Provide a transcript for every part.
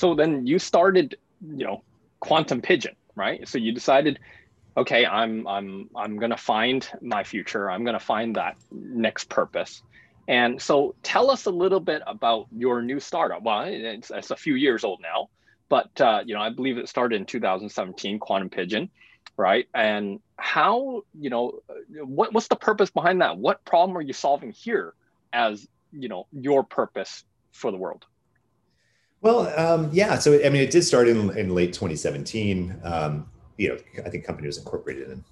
so then you started, you know, Quantum Pigeon, right? So you decided, okay, I'm I'm I'm gonna find my future. I'm gonna find that next purpose. And so tell us a little bit about your new startup. Well, it's, it's a few years old now, but uh, you know, I believe it started in 2017, Quantum Pigeon, right? And how, you know, what, what's the purpose behind that? What problem are you solving here as, you know, your purpose for the world? Well, um, yeah. So, I mean, it did start in, in late 2017. Um, you know, I think company was incorporated in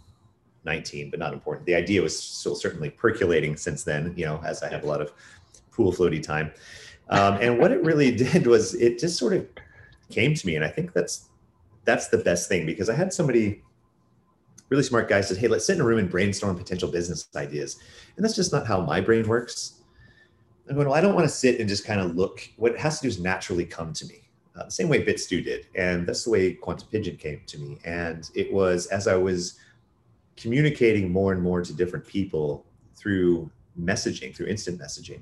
19, but not important. The idea was still certainly percolating since then, you know, as I have a lot of pool floaty time. Um, and what it really did was it just sort of came to me. And I think that's, that's the best thing because I had somebody really smart guy said, Hey, let's sit in a room and brainstorm potential business ideas. And that's just not how my brain works. Well, I don't want to sit and just kind of look. What it has to do is naturally come to me. Uh, the same way BitStew did. And that's the way Quantum Pigeon came to me. And it was as I was communicating more and more to different people through messaging, through instant messaging,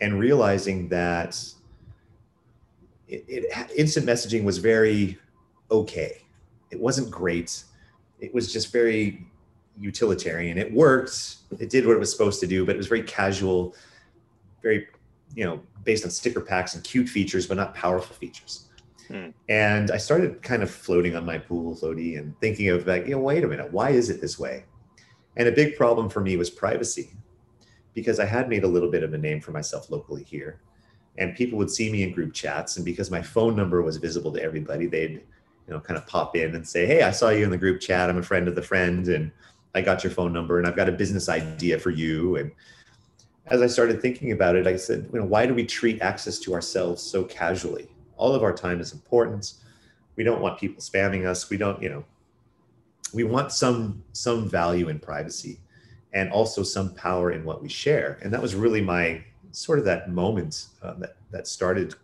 and realizing that it, it, instant messaging was very okay. It wasn't great. It was just very utilitarian. It worked. It did what it was supposed to do, but it was very casual very, you know, based on sticker packs and cute features, but not powerful features. Hmm. And I started kind of floating on my pool floaty and thinking of like, you know, wait a minute, why is it this way? And a big problem for me was privacy because I had made a little bit of a name for myself locally here. And people would see me in group chats. And because my phone number was visible to everybody, they'd, you know, kind of pop in and say, Hey, I saw you in the group chat. I'm a friend of the friend and I got your phone number and I've got a business idea for you. And as I started thinking about it, I said, you know, why do we treat access to ourselves so casually? All of our time is important. We don't want people spamming us. We don't, you know, we want some some value in privacy and also some power in what we share. And that was really my sort of that moment uh, that that started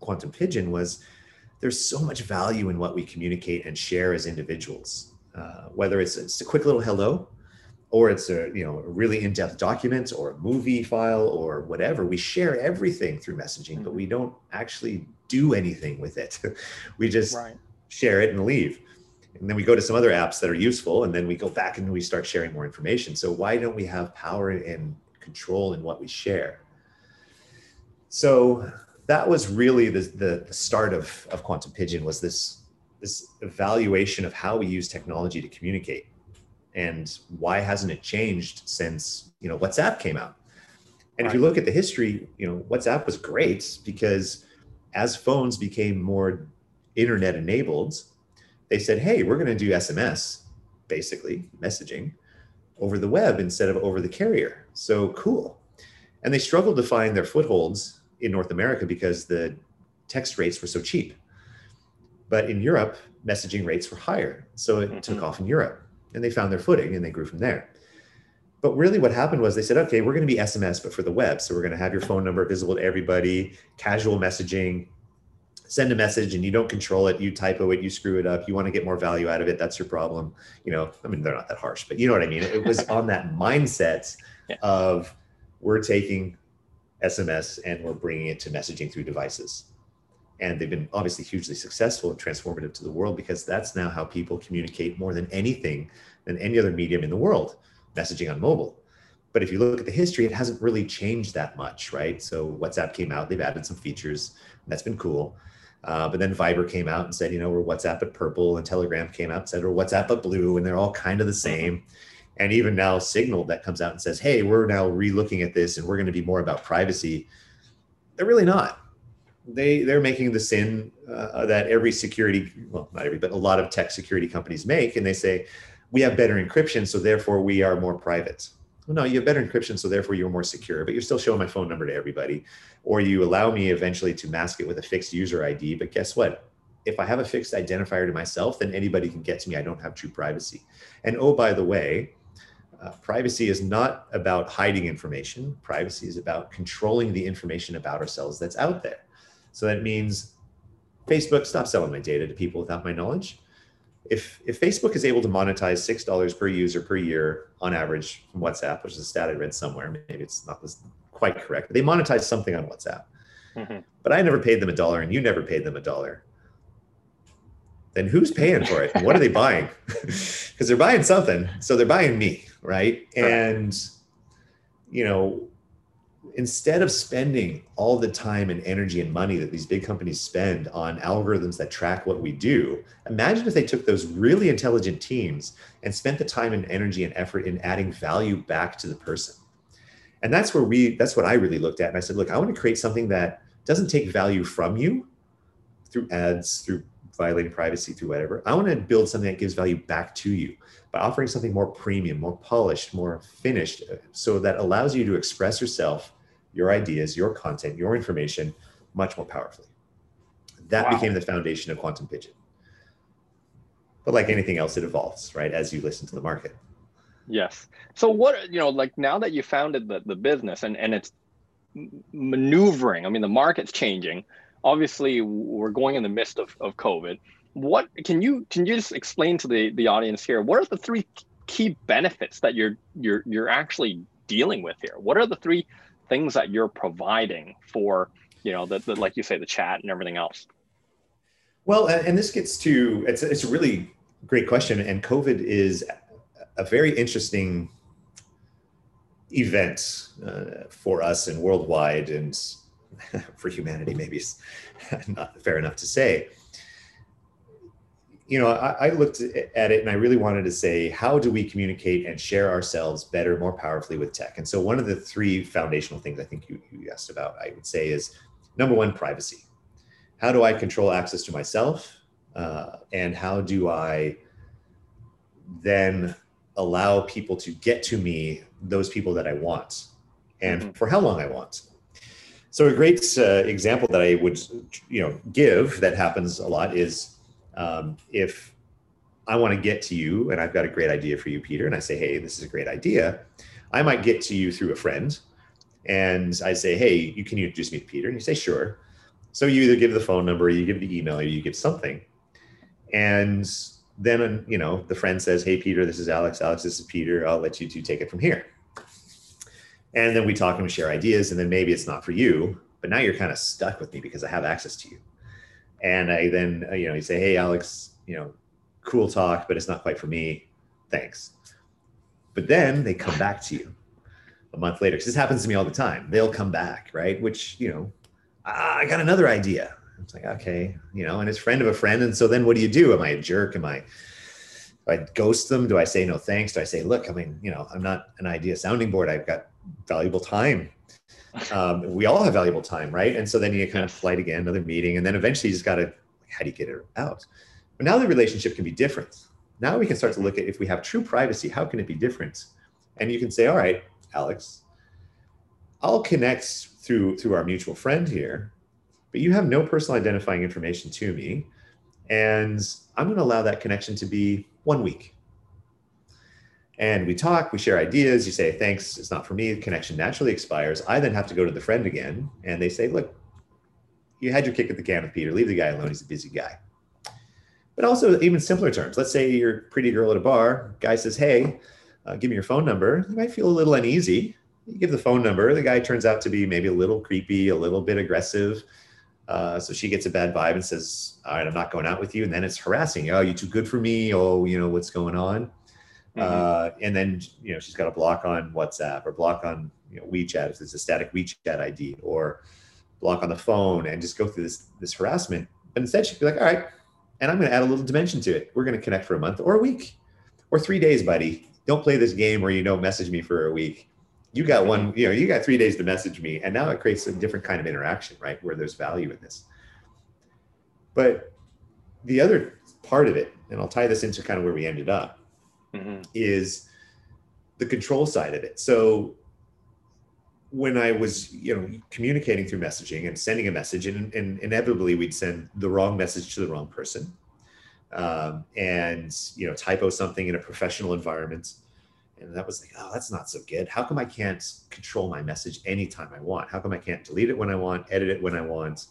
Quantum Pigeon was there's so much value in what we communicate and share as individuals. Uh, whether it's, it's a quick little hello or it's a you know a really in-depth document or a movie file or whatever we share everything through messaging but we mm-hmm. don't actually do anything with it. We just right. share it and leave. And then we go to some other apps that are useful and then we go back and we start sharing more information. So why don't we have power and control in what we share? So that was really the, the, the start of, of quantum pigeon was this this evaluation of how we use technology to communicate and why hasn't it changed since you know whatsapp came out? And right. if you look at the history you know whatsapp was great because as phones became more internet enabled they said hey we're going to do sms basically messaging over the web instead of over the carrier. So cool. And they struggled to find their footholds in north america because the text rates were so cheap. But in europe messaging rates were higher so it mm-hmm. took off in europe and they found their footing and they grew from there. But really, what happened was they said, okay, we're going to be SMS, but for the web. So we're going to have your phone number visible to everybody, casual messaging, send a message and you don't control it. You typo it, you screw it up. You want to get more value out of it. That's your problem. You know, I mean, they're not that harsh, but you know what I mean? It was on that mindset yeah. of we're taking SMS and we're bringing it to messaging through devices and they've been obviously hugely successful and transformative to the world because that's now how people communicate more than anything than any other medium in the world messaging on mobile but if you look at the history it hasn't really changed that much right so whatsapp came out they've added some features that's been cool uh, but then Viber came out and said, you know, we're WhatsApp at purple, and Telegram came out and said, we're WhatsApp at blue, and they're all kind of the mm-hmm. same. And even now, Signal that comes out and says, hey, we're now re-looking at this, and we're going to be more about privacy. They're really not they they're making the sin uh, that every security well not every but a lot of tech security companies make and they say we have better encryption so therefore we are more private well, no you have better encryption so therefore you're more secure but you're still showing my phone number to everybody or you allow me eventually to mask it with a fixed user id but guess what if i have a fixed identifier to myself then anybody can get to me i don't have true privacy and oh by the way uh, privacy is not about hiding information. Privacy is about controlling the information about ourselves that's out there. So that means Facebook, stop selling my data to people without my knowledge. If, if Facebook is able to monetize $6 per user per year on average from WhatsApp, which is a stat I read somewhere, maybe it's not quite correct, but they monetize something on WhatsApp. mm-hmm. but I never paid them a dollar and you never paid them a dollar. Then who's paying for it? what are they buying? Because they're buying something. So they're buying me, right? And, you know, instead of spending all the time and energy and money that these big companies spend on algorithms that track what we do, imagine if they took those really intelligent teams and spent the time and energy and effort in adding value back to the person. And that's where we, that's what I really looked at. And I said, look, I want to create something that doesn't take value from you through ads, through violating privacy, through whatever. I want to build something that gives value back to you by offering something more premium, more polished, more finished, so that allows you to express yourself your ideas, your content, your information much more powerfully. That wow. became the foundation of Quantum Pigeon. But like anything else, it evolves, right? As you listen to the market. Yes. So what, you know, like now that you founded the, the business and, and it's maneuvering, I mean, the market's changing. Obviously, we're going in the midst of, of COVID. What can you can you just explain to the, the audience here? What are the three key benefits that you're you're you're actually dealing with here? What are the three things that you're providing for you know the, the like you say the chat and everything else? Well and this gets to it's, it's a really great question and covid is a very interesting event uh, for us and worldwide and for humanity maybe it's not fair enough to say you know, I, I, looked at it and I really wanted to say, how do we communicate and share ourselves better, more powerfully with tech? And so, one of the three foundational things I think you, you asked about, I would say, is number one, privacy. How do I control access to myself? Uh, and how do I then allow people to get to me, those people that I want, and mm-hmm. for how long I want? So, a great uh, example that I would, you know, give that happens a lot is um, if I want to get to you and I've got a great idea for you, Peter, and I say, hey, this is a great idea, I might get to you through a friend. And I say, hey, you can you introduce me to Peter? And you say, sure. So you either give the phone number, you give the email, or you give something. And then, you know, the friend says, hey, Peter, this is Alex. Alex, this is Peter. I'll let you two take it from here. And then we talk and we share ideas. And then maybe it's not for you, but now you're kind of stuck with me because I have access to you and I then uh, you know you say, "Hey, Alex, you know, cool talk, but it's not quite for me. Thanks." But then they come back to you a month later. Because this happens to me all the time. They'll come back, right? Which you know, ah, I got another idea. It's like okay, you know, and it's friend of a friend. And so then what do you do? Am I a jerk? Am I? Do I ghost them? Do I say no thanks? Do I say, look, I mean, you know, I'm not an idea sounding board. I've got valuable time um, we all have valuable time, right? And so then you kind of flight again, another meeting, and then eventually you just got to, how do you get it out? But now the relationship can be different. Now we can start to look at if we have true privacy, how can it be different? And you can say, all right, Alex, I'll connect through through our mutual friend here, but you have no personal identifying information to me, and I'm going to allow that connection to be one week and we talk we share ideas. You say thanks it's not for me. The connection naturally expires. I then have to go to the friend again. And they say look you had your kick at the can with peter. Leave the guy alone. He's a busy guy. But also even simpler terms. Let's say you're a pretty girl at a bar. Guy says hey uh, give me your phone number. You might feel a little uneasy. You give the phone number. The guy turns out to be maybe a little creepy a little bit aggressive. Uh, so she gets a bad vibe and says all right i'm not going out with you. And then it's harassing. Oh you too good for me. Oh you know what's going on. Uh, and then you know she's got a block on WhatsApp or block on you know, WeChat if it's a static WeChat ID or block on the phone and just go through this this harassment. But instead she'd be like, all right, and I'm going to add a little dimension to it. We're going to connect for a month or a week or three days, buddy. Don't play this game where you don't message me for a week. You got one, mm-hmm. you know, you got three days to message me, and now it creates a different kind of interaction, right? Where there's value in this. But the other part of it, and I'll tie this into kind of where we ended up, mm-hmm. is the control side of it. So when I was, you know, communicating through messaging and sending a message, and, and inevitably we'd send the wrong message to the wrong person, um, and you know, typo something in a professional environment, and that was like, oh, that's not so good. How come I can't control my message anytime I want? How come I can't delete it when I want, edit it when I want?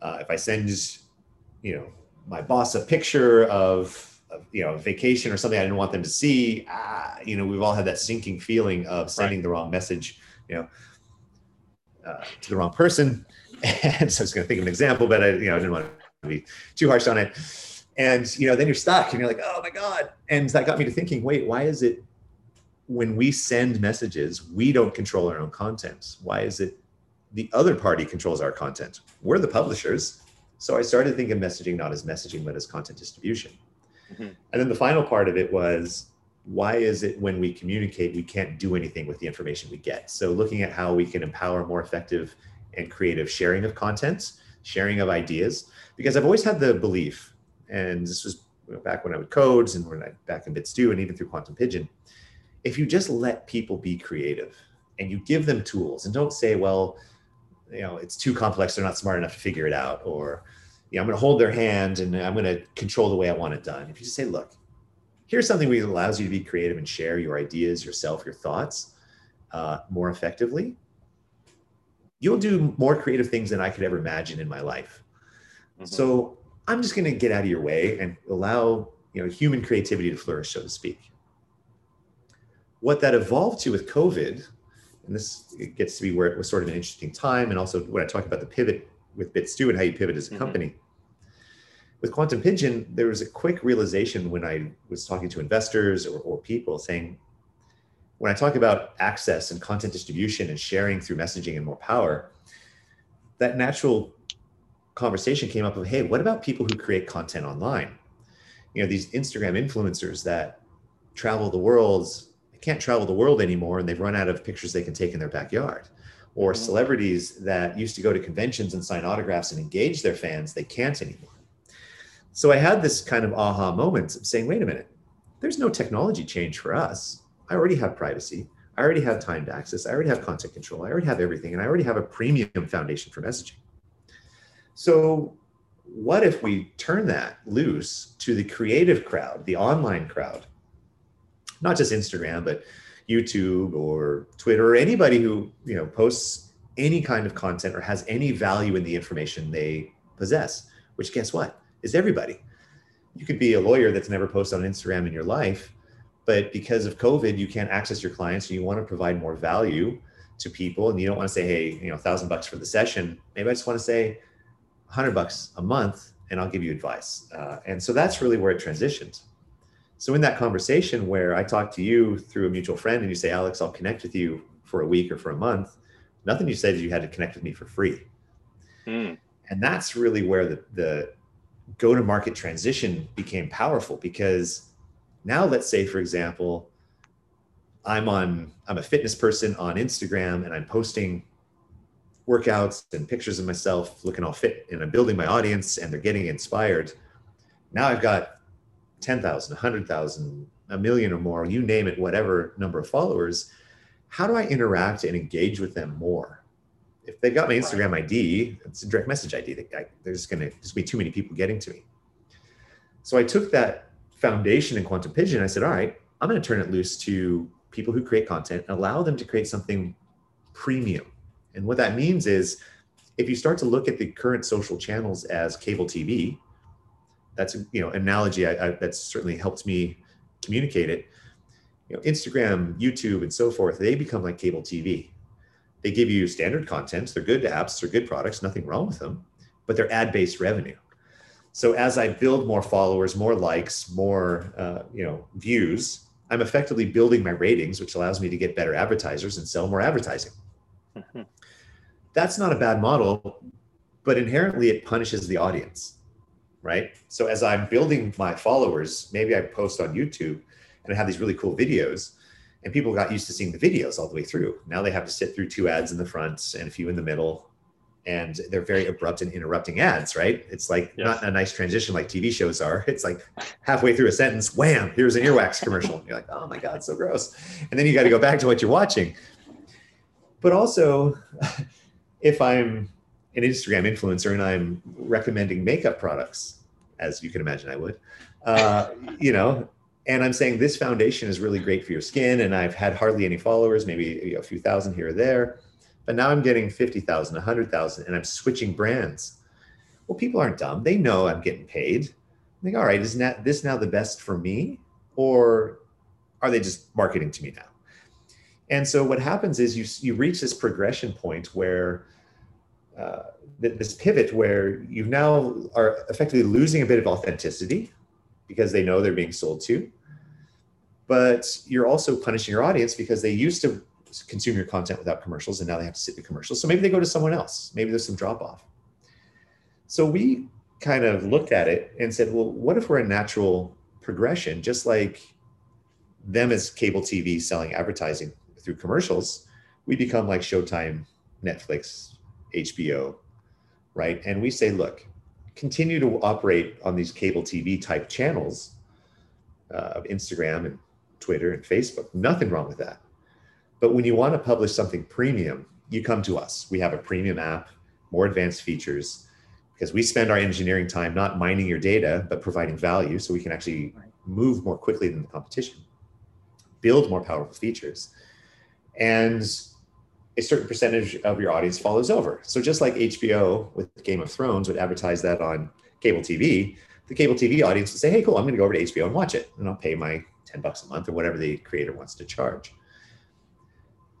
Uh, if I send, you know, my boss a picture of you know vacation or something I didn't want them to see. Ah, you know, we've all had that sinking feeling of sending right. the wrong message, you know, uh, to the wrong person. And so I was going to think of an example, but I, you know, I didn't want to be too harsh on it. And you know, then you're stuck, and you're like, oh my god. And that got me to thinking, wait, why is it when we send messages, we don't control our own content? Why is it the other party controls our content? We're the publishers. So I started thinking of messaging not as messaging, but as content distribution. Mm-hmm. And then the final part of it was why is it when we communicate, we can't do anything with the information we get? So looking at how we can empower more effective and creative sharing of content, sharing of ideas, because I've always had the belief, and this was back when I would codes and when I back in BitStew and even through Quantum Pigeon, if you just let people be creative and you give them tools and don't say, well, you know, it's too complex, they're not smart enough to figure it out, or you know, I'm going to hold their hand and I'm going to control the way I want it done. If you just say, look, here's something that allows you to be creative and share your ideas, yourself, your thoughts uh, more effectively, you'll do more creative things than I could ever imagine in my life. Mm-hmm. So I'm just going to get out of your way and allow you know human creativity to flourish, so to speak. What that evolved to with COVID, and this gets to be where it was sort of an interesting time, and also when I talk about the pivot with BitStew and how you pivot as a mm-hmm. company. With Quantum Pigeon, there was a quick realization when I was talking to investors or, or people saying, when I talk about access and content distribution and sharing through messaging and more power, that natural conversation came up of, hey, what about people who create content online? You know, these Instagram influencers that travel the world, can't travel the world anymore and they've run out of pictures they can take in their backyard or mm-hmm. celebrities that used to go to conventions and sign autographs and engage their fans, they can't anymore. So I had this kind of aha moment of saying, wait a minute, there's no technology change for us. I already have privacy. I already have timed access. I already have content control. I already have everything. And I already have a premium foundation for messaging. So, what if we turn that loose to the creative crowd, the online crowd? Not just Instagram, but YouTube or Twitter or anybody who you know posts any kind of content or has any value in the information they possess. Which guess what is everybody. You could be a lawyer that's never posted on Instagram in your life, but because of COVID, you can't access your clients. So you want to provide more value to people, and you don't want to say, "Hey, you know, a thousand bucks for the session." Maybe I just want to say, hundred bucks a month, and I'll give you advice. Uh, and so that's really where it transitions. So in that conversation where I talk to you through a mutual friend and you say, Alex, I'll connect with you for a week or for a month, nothing you said is you had to connect with me for free. Mm. And that's really where the, the go to market transition became powerful because now let's say, for example, I'm on, I'm a fitness person on Instagram and I'm posting workouts and pictures of myself looking all fit and I'm building my audience and they're getting inspired. Now I've got 10,000, 100,000, a million or more, you name it, whatever number of followers, how do I interact and engage with them more? If they've got my Instagram ID, it's a direct message ID. I, there's going to just be too many people getting to me. So I took that foundation in Quantum Pigeon. I said, all right, I'm going to turn it loose to people who create content, and allow them to create something premium. And what that means is if you start to look at the current social channels as cable TV, that's a you know analogy I, I, that's certainly helped me communicate it you know instagram youtube and so forth they become like cable tv they give you standard content they're good apps. They're good products. Nothing wrong with them but they're ad-based revenue. So as i build more followers more likes more uh, you know views i'm effectively building my ratings which allows me to get better advertisers and sell more advertising. Mm-hmm. that's not a bad model but inherently it punishes the audience right? So as I'm building my followers, maybe I post on YouTube and I have these really cool videos and people got used to seeing the videos all the way through. Now they have to sit through two ads in the front and a few in the middle and they're very abrupt and interrupting ads, right? It's like yes. not a nice transition like TV shows are. It's like halfway through a sentence, wham, here's an earwax commercial. And you're like, oh my God, so gross. And then you got to go back to what you're watching. But also, if I'm an Instagram influencer and I'm recommending makeup products, as you can imagine I would, uh, you know, and I'm saying this foundation is really great for your skin. And I've had hardly any followers, maybe you know, a few thousand here or there, but now I'm getting 50,000, 100,000, and I'm switching brands. Well, people aren't dumb. They know I'm getting paid. I think, all right, isn't that this now the best for me? Or are they just marketing to me now? And so what happens is you, you reach this progression point where uh, this pivot where you now are effectively losing a bit of authenticity because they know they're being sold to but you're also punishing your audience because they used to consume your content without commercials and now they have to sit through commercials. So maybe they go to someone else. Maybe there's some drop off. So we kind of looked at it and said well what if we're a natural progression just like them as cable tv selling advertising through commercials we become like showtime netflix hbo right? And we say look continue to operate on these cable tv type channels uh, of instagram and twitter and facebook nothing wrong with that but when you want to publish something premium, you come to us. We have a premium app, more advanced features, because we spend our engineering time not mining your data, but providing value so we can actually move more quickly than the competition, build more powerful features. And a certain percentage of your audience follows over. So just like HBO with Game of Thrones would advertise that on cable TV, the cable TV audience would say, hey, cool, I'm going to go over to HBO and watch it. And I'll pay my 10 bucks a month or whatever the creator wants to charge.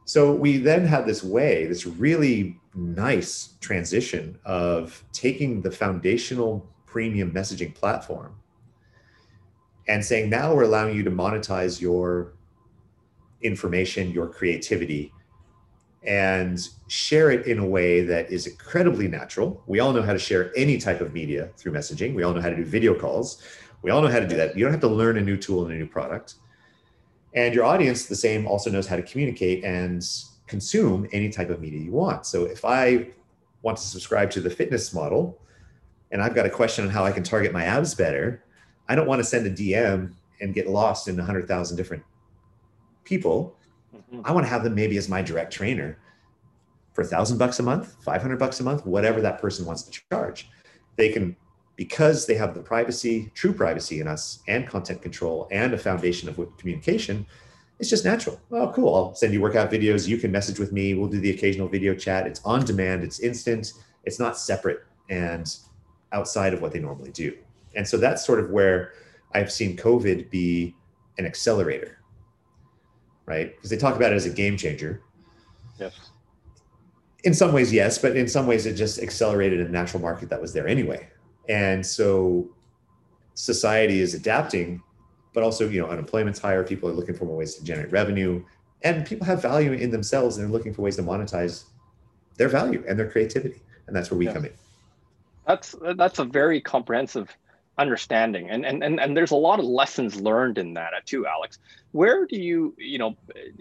So we then had this way, this really nice transition of taking the foundational premium messaging platform and saying, now we're allowing you to monetize your information, your creativity, and share it in a way that is incredibly natural. We all know how to share any type of media through messaging. We all know how to do video calls. We all know how to do that. You don't have to learn a new tool and a new product. And your audience, the same, also knows how to communicate and consume any type of media you want. So if I want to subscribe to the fitness model and I've got a question on how I can target my abs better, I don't want to send a DM and get lost in 100,000 different people. I want to have them maybe as my direct trainer for a thousand bucks a month, 500 bucks a month, whatever that person wants to charge. They can because they have the privacy, true privacy in us, and content control, and a foundation of communication, it's just natural. Oh, cool. I'll send you workout videos. You can message with me. We'll do the occasional video chat. It's on demand, it's instant, it's not separate and outside of what they normally do. And so that's sort of where I've seen COVID be an accelerator, right? Because they talk about it as a game changer. Yes. In some ways, yes, but in some ways, it just accelerated a natural market that was there anyway. And so society is adapting, but also, you know, unemployment's higher. People are looking for more ways to generate revenue, and people have value in themselves and they're looking for ways to monetize their value and their creativity. And that's where we yeah. come in. That's that's a very comprehensive understanding. And, and and and there's a lot of lessons learned in that uh, too alex. Where do you you know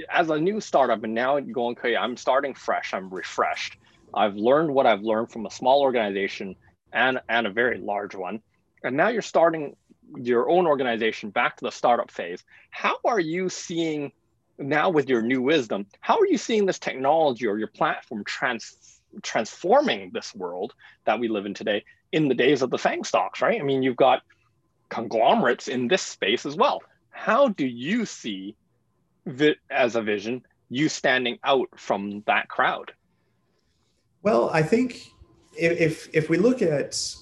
as a new startup and now going okay i'm starting fresh i'm refreshed. I've learned what i've learned from a small organization and and a very large one. And now you're starting your own organization back to the startup phase. How are you seeing now with your new wisdom how are you seeing this technology or your platform trans transforming this world that we live in today in the days of the fang stocks right? I mean you've got conglomerates in this space as well. How do you see as a vision you standing out from that crowd? Well i think if if we look at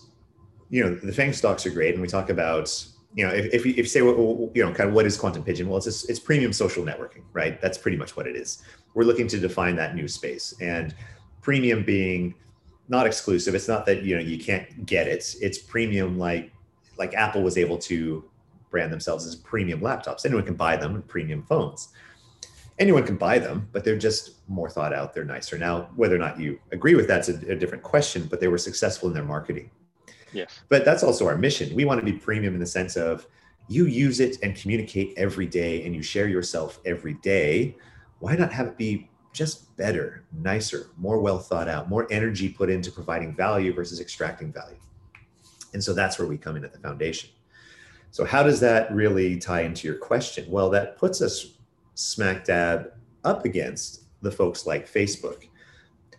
you know the fang stocks are great and we talk about you know if, if you, if you say well, you know kind of what is quantum pigeon? Well it's it's premium social networking right? That's pretty much what it is. We're looking to define that new space. And premium being not exclusive it's not that you know you can't get it it's premium like like apple was able to brand themselves as premium laptops anyone can buy them premium phones anyone can buy them, but they're just more thought out. They're nicer. Now, whether or not you agree with that's a, a, different question, but they were successful in their marketing. Yes. But that's also our mission. We want to be premium in the sense of you use it and communicate every day and you share yourself every day. Why not have it be just better, nicer, more well thought out, more energy put into providing value versus extracting value? And so that's where we come in at the foundation. So, how does that really tie into your question? Well, that puts us smack dab up against the folks like Facebook.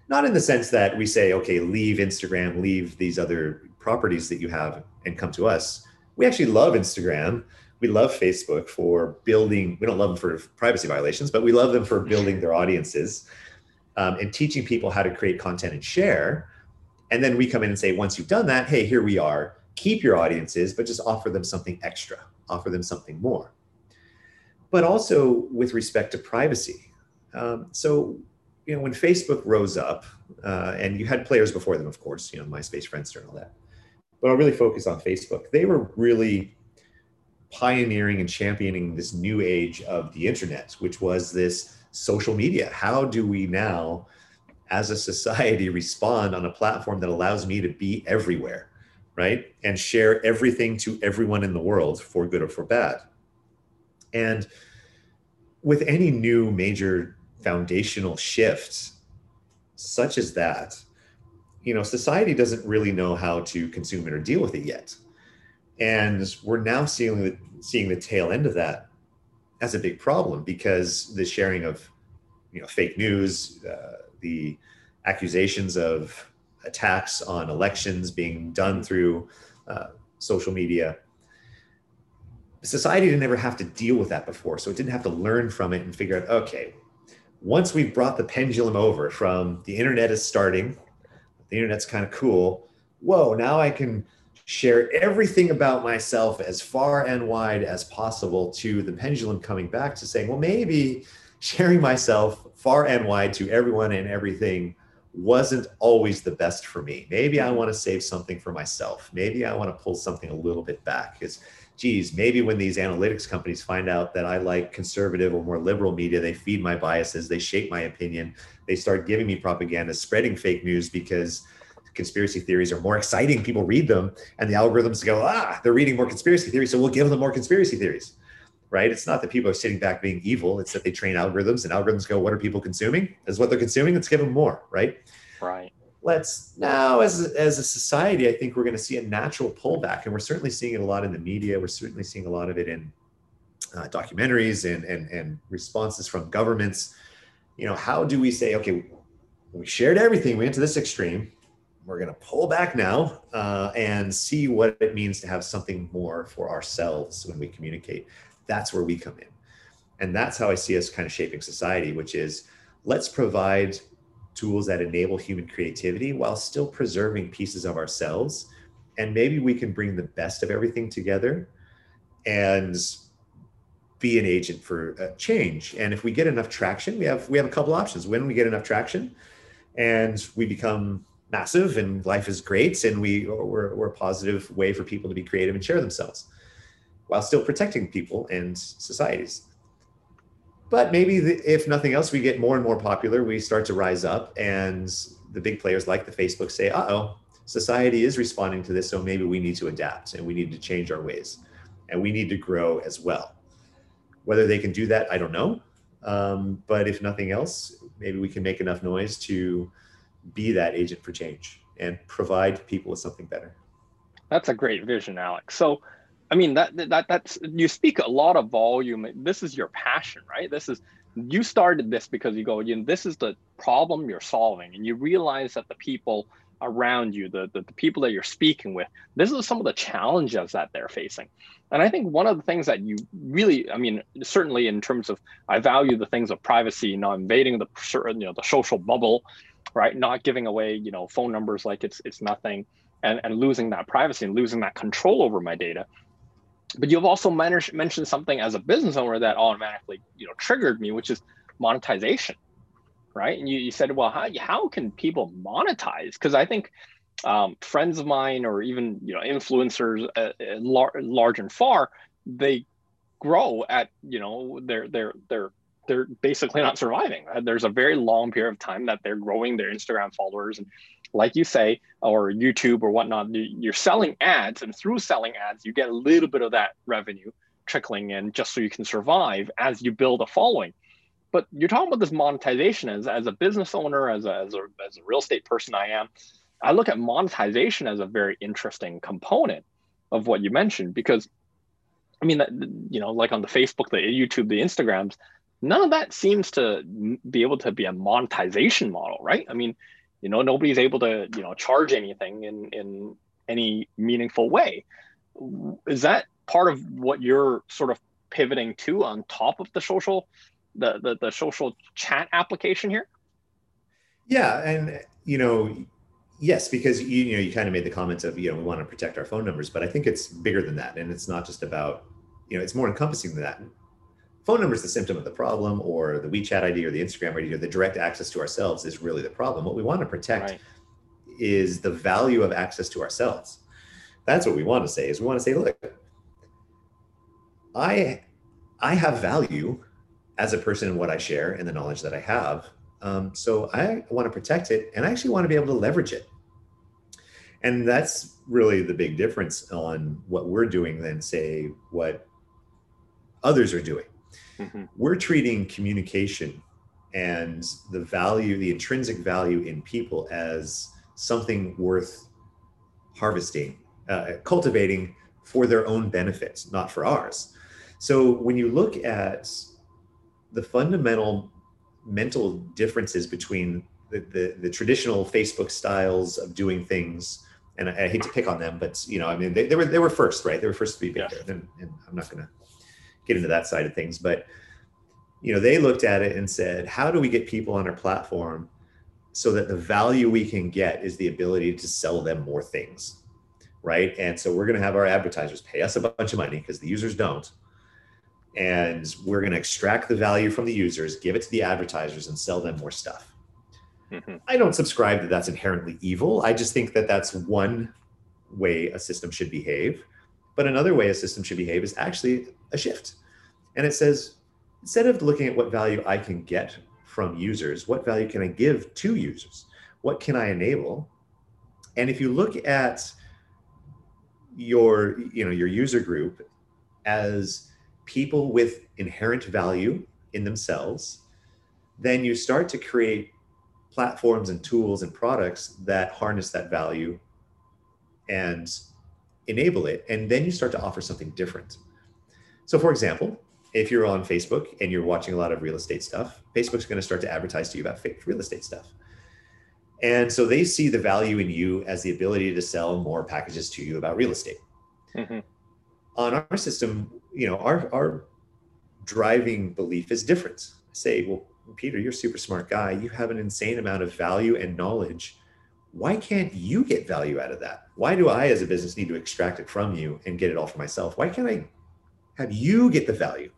Not in the sense that we say, okay, leave Instagram, leave these other properties that you have and come to us. We actually love Instagram. We love Facebook for building, we don't love them for privacy violations, but we love them for building their audiences um, and teaching people how to create content and share. And then we come in and say, once you've done that, hey, here we are. Keep your audiences, but just offer them something extra, offer them something more but also with respect to privacy. Um, so you know, when Facebook rose up, uh, and you had players before them, of course, you know, MySpace, Friendster, and all that. But I'll really focus on Facebook. They were really pioneering and championing this new age of the internet, which was this social media. How do we now, as a society, respond on a platform that allows me to be everywhere, right? And share everything to everyone in the world for good or for bad. And with any new major foundational shift, such as that, you know, society doesn't really know how to consume it or deal with it yet. And we're now seeing the, seeing the tail end of that as a big problem because the sharing of, you know, fake news, uh, the accusations of attacks on elections being done through uh, social media. Society didn't ever have to deal with that before, so it didn't have to learn from it and figure out, okay, once we've brought the pendulum over from the internet is starting, the internet's kind of cool. Whoa, now I can share everything about myself as far and wide as possible to the pendulum coming back to saying, well, maybe sharing myself far and wide to everyone and everything wasn't always the best for me. Maybe I want to save something for myself. Maybe I want to pull something a little bit back. Because, geez, maybe when these analytics companies find out that I like conservative or more liberal media, they feed my biases, they shape my opinion, they start giving me propaganda, spreading fake news because conspiracy theories are more exciting. People read them, and the algorithms go, ah, they're reading more conspiracy theories, so we'll give them more conspiracy theories right? It's not that people are sitting back being evil. It's that they train algorithms and algorithms go, what are people consuming? Is what they're consuming. Let's give them more, right? Right. Let's now, as a, as a society, I think we're going to see a natural pullback, and we're certainly seeing it a lot in the media. We're certainly seeing a lot of it in uh, documentaries and, and and responses from governments. You know, how do we say, okay, we shared everything, we went to this extreme. We're going to pull back now uh, and see what it means to have something more for ourselves when we communicate that's where we come in. And that's how I see us kind of shaping society, which is let's provide tools that enable human creativity while still preserving pieces of ourselves. And maybe we can bring the best of everything together and be an agent for uh, change. And if we get enough traction, we have we have a couple options. When we get enough traction, and we become massive, and life is great, and we we're, we're a positive way for people to be creative and share themselves while still protecting people and societies. But maybe the, if nothing else, we get more and more popular. We start to rise up, and the big players like the Facebook say, "Uh oh, society is responding to this, so maybe we need to adapt and we need to change our ways, and we need to grow as well." Whether they can do that, I don't know. Um, but if nothing else, maybe we can make enough noise to be that agent for change and provide people with something better. That's a great vision, Alex. So I mean that that that's you speak a lot of volume. This is your passion, right? This is you started this because you go, you know, this is the problem you're solving, and you realize that the people around you, the, the, the people that you're speaking with, this is some of the challenges that they're facing. And I think one of the things that you really, I mean, certainly in terms of, I value the things of privacy, not invading the you know the social bubble, right? Not giving away you know phone numbers like it's it's nothing, and and losing that privacy and losing that control over my data. But you've also mentioned something as a business owner that automatically you know triggered me which is monetization right? And you, you said well how, how can people monetize? Because i think um, friends of mine or even you know influencers uh, uh lar- large and far they grow at you know their their they're they're basically not surviving. There's a very long period of time that they're growing their instagram followers. And like you say, or YouTube or whatnot, you're selling ads, and through selling ads, you get a little bit of that revenue trickling in just so you can survive as you build a following. But you're talking about this monetization. As, as a business owner, as a, as, a, as a real estate person I am, I look at monetization as a very interesting component of what you mentioned because I mean, you know, like on the Facebook, the YouTube, the Instagrams, none of that seems to be able to be a monetization model, right? I mean, you know nobody's able to you know charge anything in in any meaningful way. Is that part of what you're sort of pivoting to on top of the social the the, the social chat application here? Yeah and you know yes because you, you know you kind of made the comments of you know we want to protect our phone numbers but i think it's bigger than that and it's not just about you know it's more encompassing than that phone number is the symptom of the problem, or the WeChat ID or the Instagram ID or the direct access to ourselves is really the problem. What we want to protect right. is the value of access to ourselves. That's what we want to say is we want to say, look, I I have value as a person in what I share and the knowledge that I have. Um, so I want to protect it and I actually want to be able to leverage it. And that's really the big difference on what we're doing than say what others are doing. Mm-hmm. We're treating communication and the value, the intrinsic value in people as something worth harvesting, uh, cultivating for their own benefits, not for ours. So when you look at the fundamental mental differences between the, the, the, traditional Facebook styles of doing things, and I, I, hate to pick on them, but you know, I mean, they, they were they were first, right? They were first to be big yeah. and, and I'm not going to get into that side of things, but you know, they looked at it and said, how do we get people on our platform so that the value we can get is the ability to sell them more things, right? And so we're going to have our advertisers pay us a bunch of money because the users don't and we're going to extract the value from the users, give it to the advertisers, and sell them more stuff. Mm-hmm. I don't subscribe that that's inherently evil. I just think that that's one way a system should behave. But another way a system should behave is actually a shift. And it says, instead of looking at what value I can get from users, what value can I give to users? What can I enable? And if you look at your, you know, your user group as people with inherent value in themselves, then you start to create platforms and tools and products that harness that value and enable it. And then you start to offer something different. So, for example, if you're on Facebook and you're watching a lot of real estate stuff, Facebook's going to start to advertise to you about real estate stuff. And so they see the value in you as the ability to sell more packages to you about real estate. Mm-hmm. On our system, you know, our our driving belief is different. Say, well, Peter, you're a super smart guy. You have an insane amount of value and knowledge. Why can't you get value out of that? Why do I, as a business, need to extract it from you and get it all for myself? Why can't I have you get the value?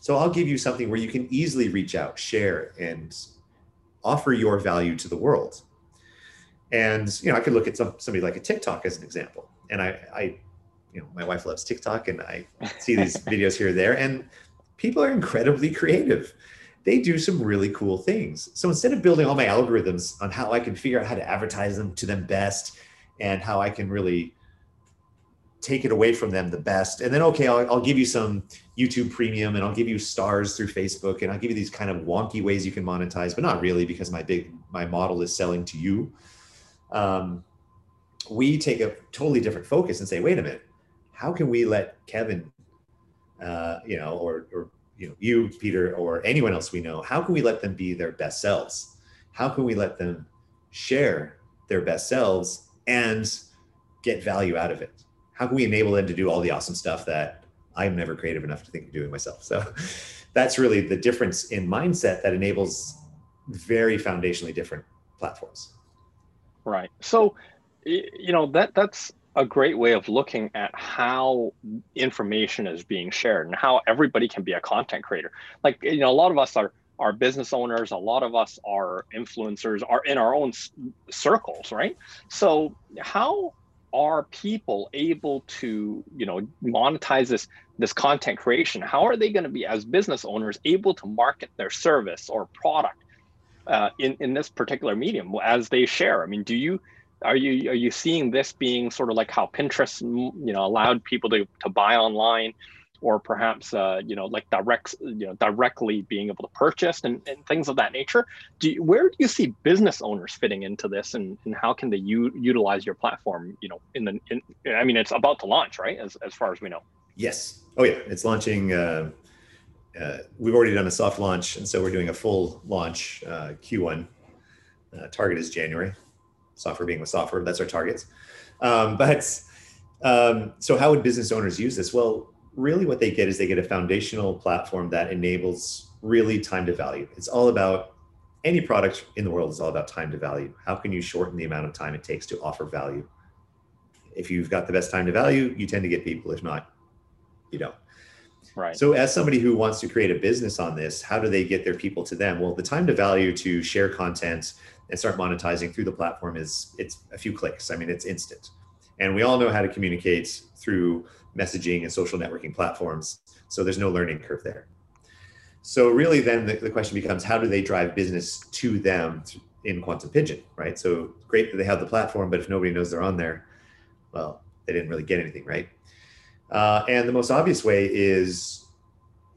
So I'll give you something where you can easily reach out, share, and offer your value to the world. And you know, I could look at some somebody like a TikTok as an example. And I, I you know, my wife loves TikTok and I see these videos here and there, and people are incredibly creative. They do some really cool things. So instead of building all my algorithms on how I can figure out how to advertise them to them best and how I can really take it away from them the best, and then, okay, I'll, I'll give you some YouTube premium and I'll give you stars through Facebook and I'll give you these kind of wonky ways you can monetize, but not really because my big, my model is selling to you. Um, we take a totally different focus and say, wait a minute, how can we let Kevin, uh, you know, or, or you know, you, Peter, or anyone else we know, how can we let them be their best selves? How can we let them share their best selves and get value out of it? How can we enable them to do all the awesome stuff that I'm never creative enough to think of doing myself? So that's really the difference in mindset that enables very foundationally different platforms. Right. So, you know, that that's a great way of looking at how information is being shared and how everybody can be a content creator. Like, you know, a lot of us are are business owners, a lot of us are influencers, are in our own circles, right? So, how are people able to, you know, monetize this this content creation? How are they going to be as business owners able to market their service or product uh, in in this particular medium as they share? I mean, do you are you are you seeing this being sort of like how Pinterest you know allowed people to, to buy online or perhaps uh, you know like direct you know directly being able to purchase and, and things of that nature do you, where do you see business owners fitting into this and, and how can they u- utilize your platform you know in the in, i mean it's about to launch right as, as far as we know yes oh yeah it's launching uh, uh, we've already done a soft launch and so we're doing a full launch uh, q1 uh, target is january software being with software. That's our targets. Um, but um, so, how would business owners use this? Well, really, what they get is they get a foundational platform that enables really time to value. It's all about any product in the world is all about time to value. How can you shorten the amount of time it takes to offer value? If you've got the best time to value, you tend to get people. If not, you don't. Right. So, as somebody who wants to create a business on this, how do they get their people to them? Well, the time to value to share content and start monetizing through the platform is it's a few clicks. I mean, it's instant. And we all know how to communicate through messaging and social networking platforms. So there's no learning curve there. So really then the, the question becomes how do they drive business to them in Quantum Pigeon, right? So great that they have the platform, but if nobody knows they're on there, well, they didn't really get anything, right? Uh, and the most obvious way is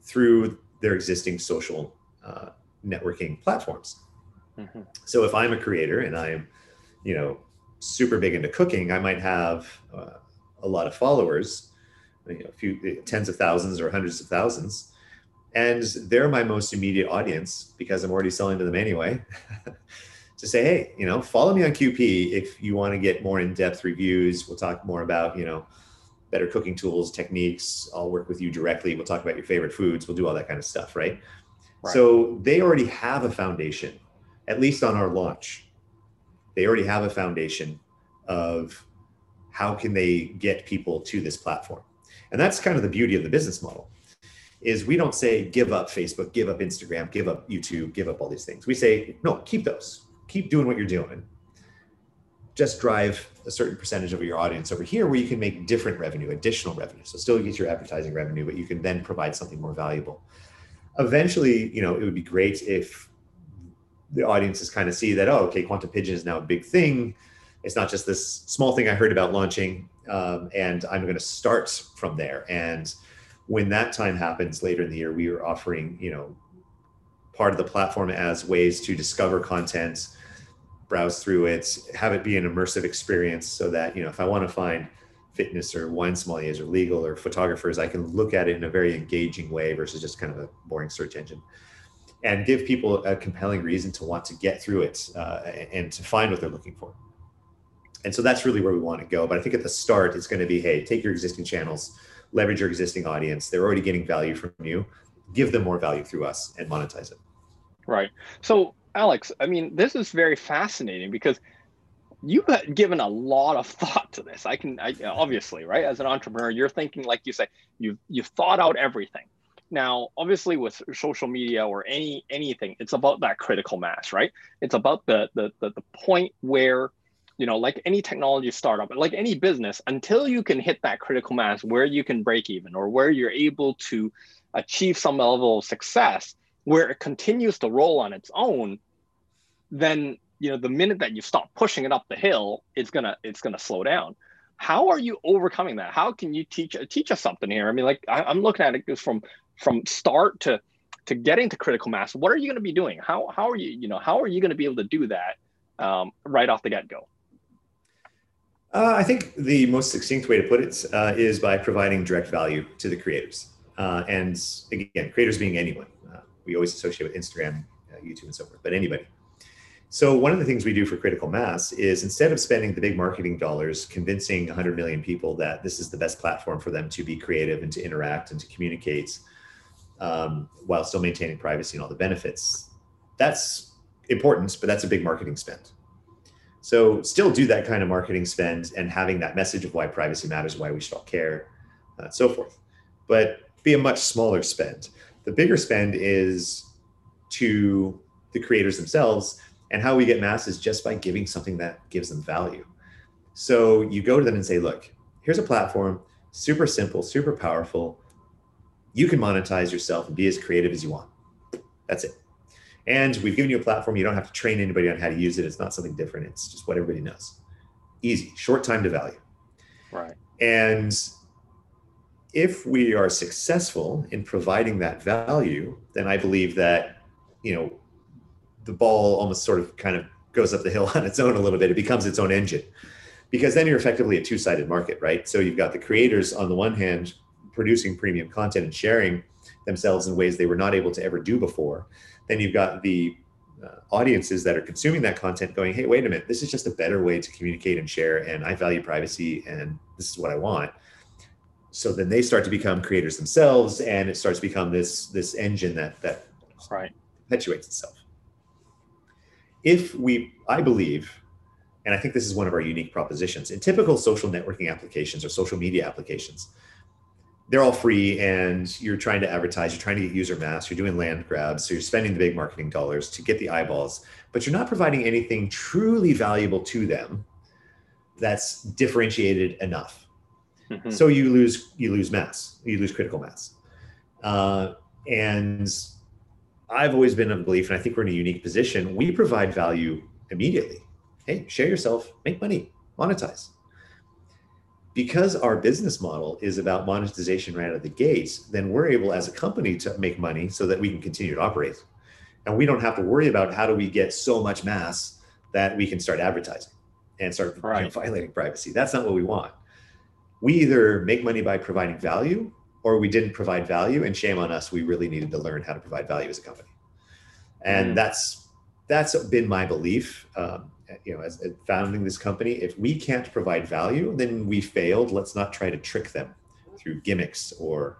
through their existing social uh, networking platforms. Mm-hmm. So if I'm a creator and I'm, you know, super big into cooking, I might have uh, a lot of followers, you know, a few tens of thousands or hundreds of thousands, and they're my most immediate audience because I'm already selling to them anyway. to say, hey, you know, follow me on QP if you want to get more in-depth reviews. We'll talk more about, you know, better cooking tools, techniques. I'll work with you directly. We'll talk about your favorite foods. We'll do all that kind of stuff, right? right. So they already have a foundation at least on our launch, they already have a foundation of how can they get people to this platform. And that's kind of the beauty of the business model is we don't say give up Facebook, give up Instagram, give up YouTube, give up all these things. We say no, keep those. Keep doing what you're doing. Just drive a certain percentage of your audience over here where you can make different revenue, additional revenue. So still get your advertising revenue, but you can then provide something more valuable. Eventually, you know, it would be great if the audiences kind of see that oh okay quantum pigeon is now a big thing it's not just this small thing i heard about launching um, and i'm going to start from there and when that time happens later in the year we are offering you know part of the platform as ways to discover content browse through it have it be an immersive experience so that you know if i want to find fitness or wine sommeliers or legal or photographers i can look at it in a very engaging way versus just kind of a boring search engine and give people a compelling reason to want to get through it uh, and to find what they're looking for. And so that's really where we want to go. But I think at the start, it's going to be hey, take your existing channels, leverage your existing audience. They're already getting value from you. Give them more value through us and monetize it. Right. So, Alex, I mean, this is very fascinating because you've given a lot of thought to this. I can, I, obviously, right? As an entrepreneur, you're thinking, like you say, you've you've thought out everything. Now, obviously, with social media or any anything, it's about that critical mass, right? It's about the the the, the point where you know, like any technology startup, like any business, until you can hit that critical mass where you can break even or where you're able to achieve some level of success, where it continues to roll on its own, then you know the minute that you stop pushing it up the hill, it's gonna it's gonna slow down. How are you overcoming that? How can you teach teach us something here? I mean, like I, am looking at it from from start to to getting to critical mass what are you going to be doing how how are you you know how are you going to be able to do that um, right off the get-go uh, i think the most succinct way to put it uh, is by providing direct value to the creators uh, and again creators being anyone uh, we always associate with instagram uh, youtube and so forth but anybody so one of the things we do for critical mass is instead of spending the big marketing dollars convincing 100 million people that this is the best platform for them to be creative and to interact and to communicate um, while still maintaining privacy and all the benefits. That's important, but that's a big marketing spend. So still do that kind of marketing spend and having that message of why privacy matters, why we should all care, uh, so forth. But be a much smaller spend. The bigger spend is to the creators themselves and how we get mass is just by giving something that gives them value. So you go to them and say, look, here's a platform, super simple, super powerful you can monetize yourself and be as creative as you want. That's it. And we've given you a platform. You don't have to train anybody on how to use it. It's not something different. It's just what everybody knows. Easy, short time to value. Right. And if we are successful in providing that value, then I believe that, you know, the ball almost sort of kind of goes up the hill on its own a little bit. It becomes its own engine because then you're effectively a two sided market, right? So you've got the creators on the one hand producing premium content and sharing themselves in ways they were not able to ever do before. Then you've got the uh, audiences that are consuming that content going, hey, wait a minute, this is just a better way to communicate and share. And I value privacy and this is what I want. So then they start to become creators themselves and it starts to become this, this engine that, that right. perpetuates itself. If we, I believe, and I think this is one of our unique propositions in typical social networking applications or social media applications, they're all free and you're trying to advertise, you're trying to get user mass, you're doing land grabs, so you're spending the big marketing dollars to get the eyeballs, but you're not providing anything truly valuable to them that's differentiated enough. Mm-hmm. So you lose you lose mass, you lose critical mass. Uh, and I've always been of belief, and I think we're in a unique position. We provide value immediately. Hey, share yourself, make money, monetize because our business model is about monetization right out of the gates, then we're able as a company to make money so that we can continue to operate. And we don't have to worry about how do we get so much mass that we can start advertising and start right. you know, violating privacy. That's not what we want. We either make money by providing value or we didn't provide value and shame on us. We really needed to learn how to provide value as a company. And mm. that's that's been my belief. Um, you know, as, as founding this company, if we can't provide value, then we failed. Let's not try to trick them through gimmicks or,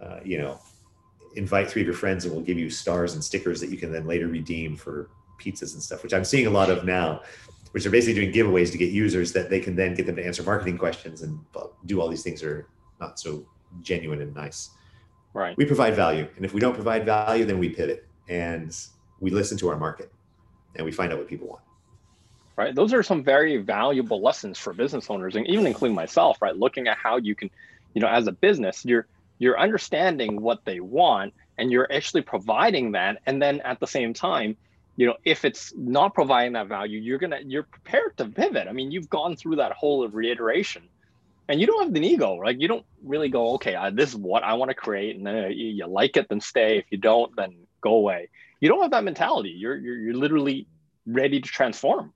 uh, you know, invite three of your friends and we'll give you stars and stickers that you can then later redeem for pizzas and stuff, which I'm seeing a lot of now, which are basically doing giveaways to get users that they can then get them to answer marketing questions and do all these things that are not so genuine and nice. Right. We provide value. And if we don't provide value, then we pivot and we listen to our market and we find out what people want right? Those are some very valuable lessons for business owners, and even including myself, right? Looking at how you can, you know, as a business, you're you're understanding what they want, and you're actually providing that, and then at the same time, you know, if it's not providing that value, you're gonna you're prepared to pivot. I mean, you've gone through that whole of reiteration, and you don't have an ego, right? You don't really go, okay, uh, this is what I want to create, and then uh, you, you like it, then stay. If you don't, then go away. You don't have that mentality. You're you're, you're literally ready to transform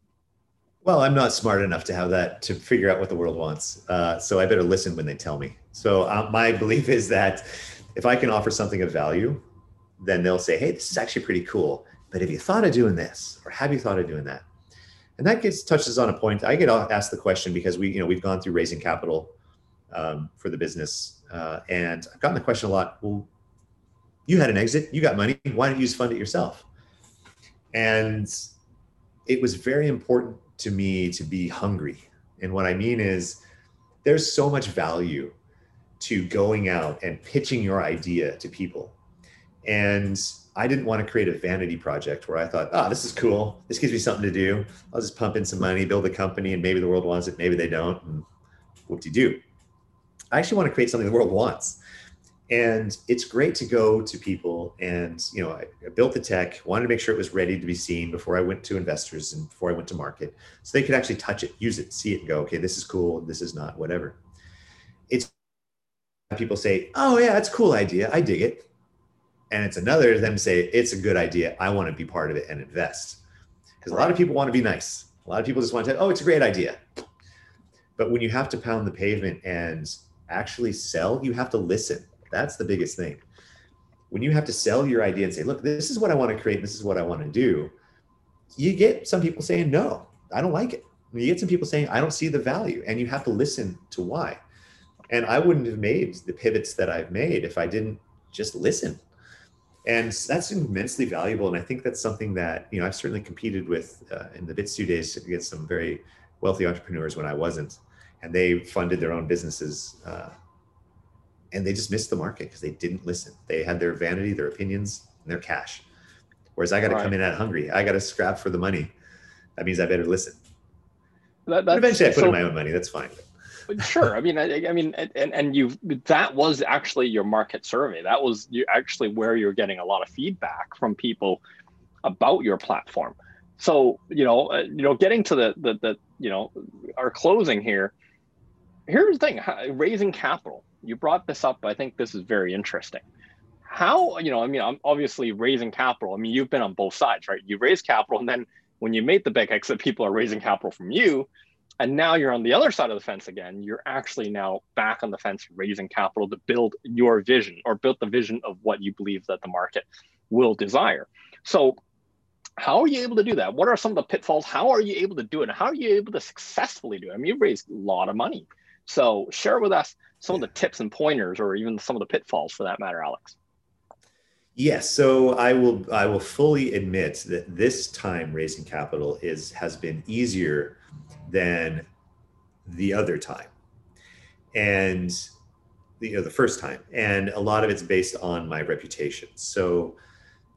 well, I'm not smart enough to have that to figure out what the world wants. Uh, so I better listen when they tell me. So uh, my belief is that if I can offer something of value, then they'll say, "Hey, this is actually pretty cool." But have you thought of doing this, or have you thought of doing that? And that gets touches on a point. I get asked the question because we, you know, we've gone through raising capital um, for the business, uh, and I've gotten the question a lot. Well, you had an exit, you got money. Why don't you just fund it yourself? And it was very important to me to be hungry. And what I mean is, there's so much value to going out and pitching your idea to people. And I didn't want to create a vanity project where I thought, oh, this is cool. This gives me something to do. I'll just pump in some money, build a company, and maybe the world wants it, maybe they don't. And whoop de do. I actually want to create something the world wants and it's great to go to people and you know I, I, built the tech wanted to make sure it was ready to be seen before i went to investors and before i went to market so they could actually touch it use it see it and go okay this is cool this is not whatever. It's people say oh yeah that's a cool idea i dig it. And it's another to them say it's a good idea i want to be part of it and invest. Because a lot of people want to be nice. A lot of people just want to say oh it's a great idea. But when you have to pound the pavement and actually sell you have to listen that's the biggest thing. When you have to sell your idea and say, look, this is what I want to create, this is what I want to do, you get some people saying, no, I don't like it. You get some people saying, I don't see the value. And you have to listen to why. And I wouldn't have made the pivots that I've made if I didn't just listen. And that's immensely valuable. And I think that's something that, you know, I've certainly competed with uh, in the BitStew days against some very wealthy entrepreneurs when I wasn't. And they funded their own businesses uh, and they just missed the market because they didn't listen. They had their vanity, their opinions, and their cash. Whereas I got to right. come in at hungry. I got to scrap for the money. That means I better listen. That, eventually, I put so, in my own money. That's fine. sure. I mean, I, I, mean, and and you that was actually your market survey. That was you actually where you're getting a lot of feedback from people about your platform. So you know, uh, you know, getting to the the, the you know our closing here. Here's the thing: raising capital you brought this up. I think this is very interesting. How, you know, I mean, I'm obviously raising capital. I mean, you've been on both sides, right? You raise capital, and then when you made the big exit, people are raising capital from you. And now you're on the other side of the fence again. You're actually now back on the fence raising capital to build your vision or build the vision of what you believe that the market will desire. So, how are you able to do that? What are some of the pitfalls? How are you able to do it? How are you able to successfully do it? I mean, you've raised a lot of money. So, share with us some of the tips and pointers or even some of the pitfalls for that matter alex. Yes so i will i will fully admit that this time raising capital is has been easier than the other time. And you know the first time. And a lot of it's based on my reputation. So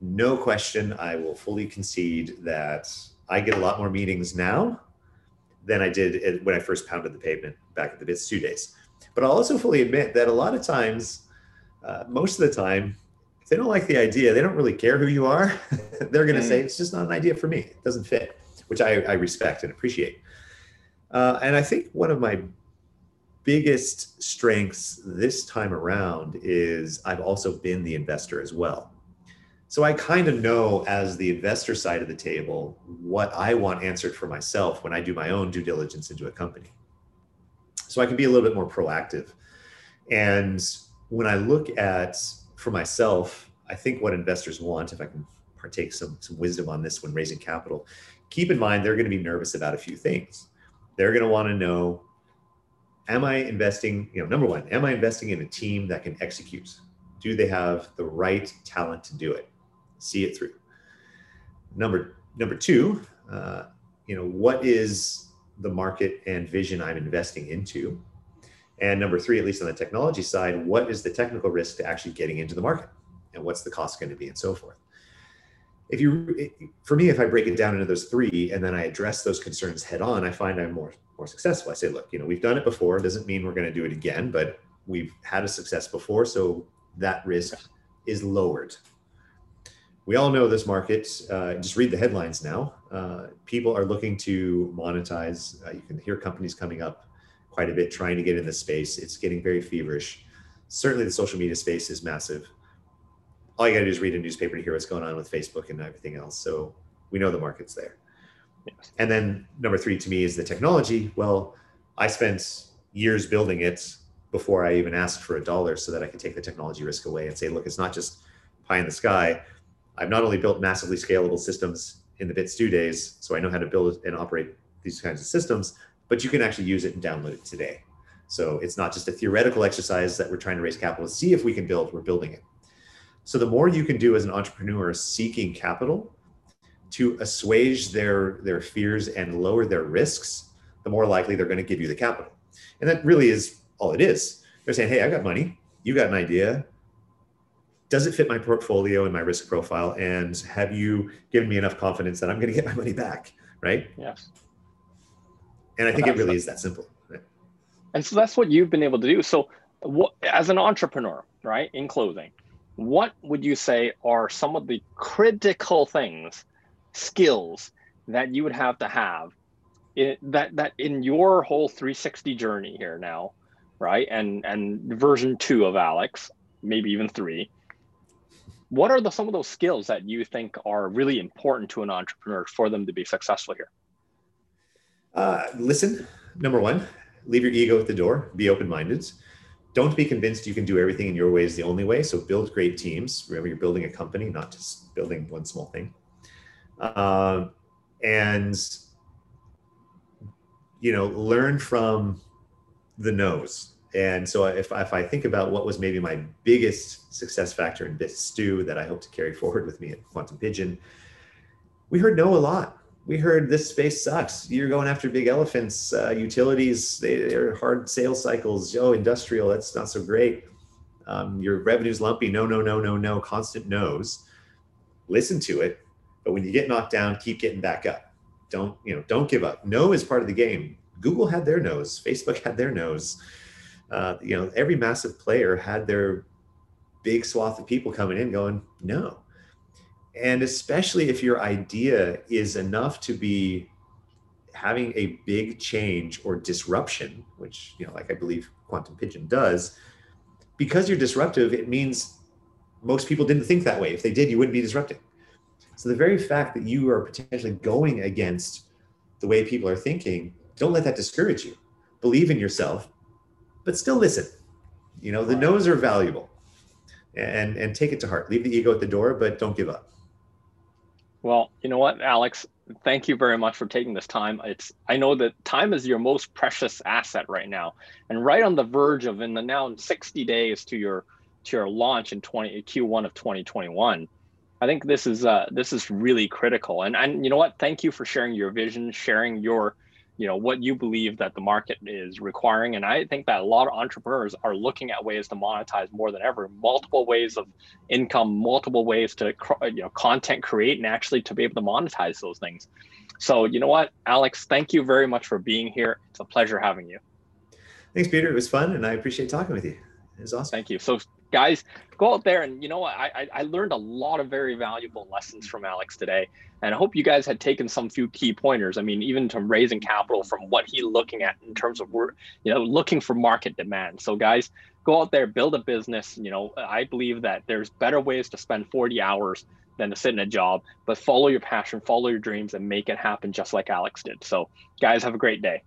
no question i will fully concede that i get a lot more meetings now than i did when i first pounded the pavement back at the BitStew days but i'll also fully admit that a lot of times uh, most of the time if they don't like the idea they don't really care who you are they're going to mm. say it's just not an idea for me it doesn't fit which i, I respect and appreciate uh, and i think one of my biggest strengths this time around is I've also been the investor as well. So I kind of know as the investor side of the table what I want answered for myself when I do my own due diligence into a company. So I can be a little bit more proactive. And when I look at for myself, I think what investors want, if I can partake some, some wisdom on this when raising capital, keep in mind they're going to be nervous about a few things. They're going to want to know am I investing, you know, number one, am I investing in a team that can execute? Do they have the right talent to do it? See it through. Number number two, uh, you know, what is the market and vision I'm investing into? And number three, at least on the technology side, what is the technical risk to actually getting into the market? And what's the cost going to be and so forth? If you, for me, if I break it down into those three and then I address those concerns head on, I find I'm more more successful. I say, look, you know, we've done it before. It doesn't mean we're going to do it again, but we've had a success before, so that risk is lowered. We all know this market. Uh, just read the headlines now. Uh, people are looking to monetize. Uh, you can hear companies coming up quite a bit trying to get in the space. It's getting very feverish. Certainly, the social media space is massive. All you got to do is read a newspaper to hear what's going on with Facebook and everything else. So we know the market's there. Yes. And then number three to me is the technology. Well, I spent years building it before I even asked for a dollar so that I could take the technology risk away and say, look, it's not just pie in the sky. I've not only built massively scalable systems in the Bits days, so I know how to build and operate these kinds of systems, but you can actually use it and download it today. So it's not just a theoretical exercise that we're trying to raise capital to see if we can build, we're building it. So the more you can do as an entrepreneur seeking capital, to assuage their their fears and lower their risks, the more likely they're going to give you the capital. And that really is all it is. They're saying, "Hey, I got money. You got an idea. Does it fit my portfolio and my risk profile? And have you given me enough confidence that I'm going to get my money back?" Right? Yes. And I think it really is that simple. Right? And so that's what you've been able to do. So, what, as an entrepreneur, right? In closing, what would you say are some of the critical things skills that you would have to have in, that that in your whole 360 journey here now right and and version two of alex maybe even three what are the some of those skills that you think are really important to an entrepreneur for them to be successful here? Uh, listen number one leave your ego at the door. Be open-minded. Don't be convinced you can do everything in your way is the only way. So build great teams. Remember you're building a company not just building one small thing. Um, and you know learn from the no's and so if, if i think about what was maybe my biggest success factor in BitStew that i hope to carry forward with me at quantum pigeon we heard no a lot we heard this space sucks you're going after big elephants uh, utilities they, are hard sales cycles oh industrial that's not so great um, your revenue's lumpy no no no no no constant no's listen to it but when you get knocked down, keep getting back up. Don't, you know, don't give up. No is part of the game. Google had their no's, Facebook had their no's. Uh, you know, every massive player had their big swath of people coming in going, no. And especially if your idea is enough to be having a big change or disruption, which, you know, like I believe Quantum Pigeon does, because you're disruptive, it means most people didn't think that way. If they did, you wouldn't be disrupting. So the very fact that you are potentially going against the way people are thinking, don't let that discourage you. Believe in yourself, but still listen. You know, the no's are valuable and and take it to heart. Leave the ego at the door, but don't give up. Well, you know what, Alex, thank you very much for taking this time. It's I know that time is your most precious asset right now, and right on the verge of in the now 60 days to your to your launch in 20 Q1 of 2021. I think this is uh, this is really critical. And and you know what? Thank you for sharing your vision, sharing your you know what you believe that the market is requiring. And i think that a lot of entrepreneurs are looking at ways to monetize more than ever multiple ways of income multiple ways to uh, you know content create and actually to be able to monetize those things. So you know what alex thank you very much for being here. It's a pleasure having you. Thanks peter. It was fun and i appreciate talking with you was awesome thank you so guys, go out there and you know what? I, I learned a lot of very valuable lessons from Alex today, and I hope you guys had taken some few key pointers. I mean, even to raising capital from what he's looking at in terms of you know looking for market demand. So guys, go out there, build a business. You know, I believe that there's better ways to spend 40 hours than to sit in a job, but follow your passion, follow your dreams, and make it happen just like Alex did. So, guys, have a great day.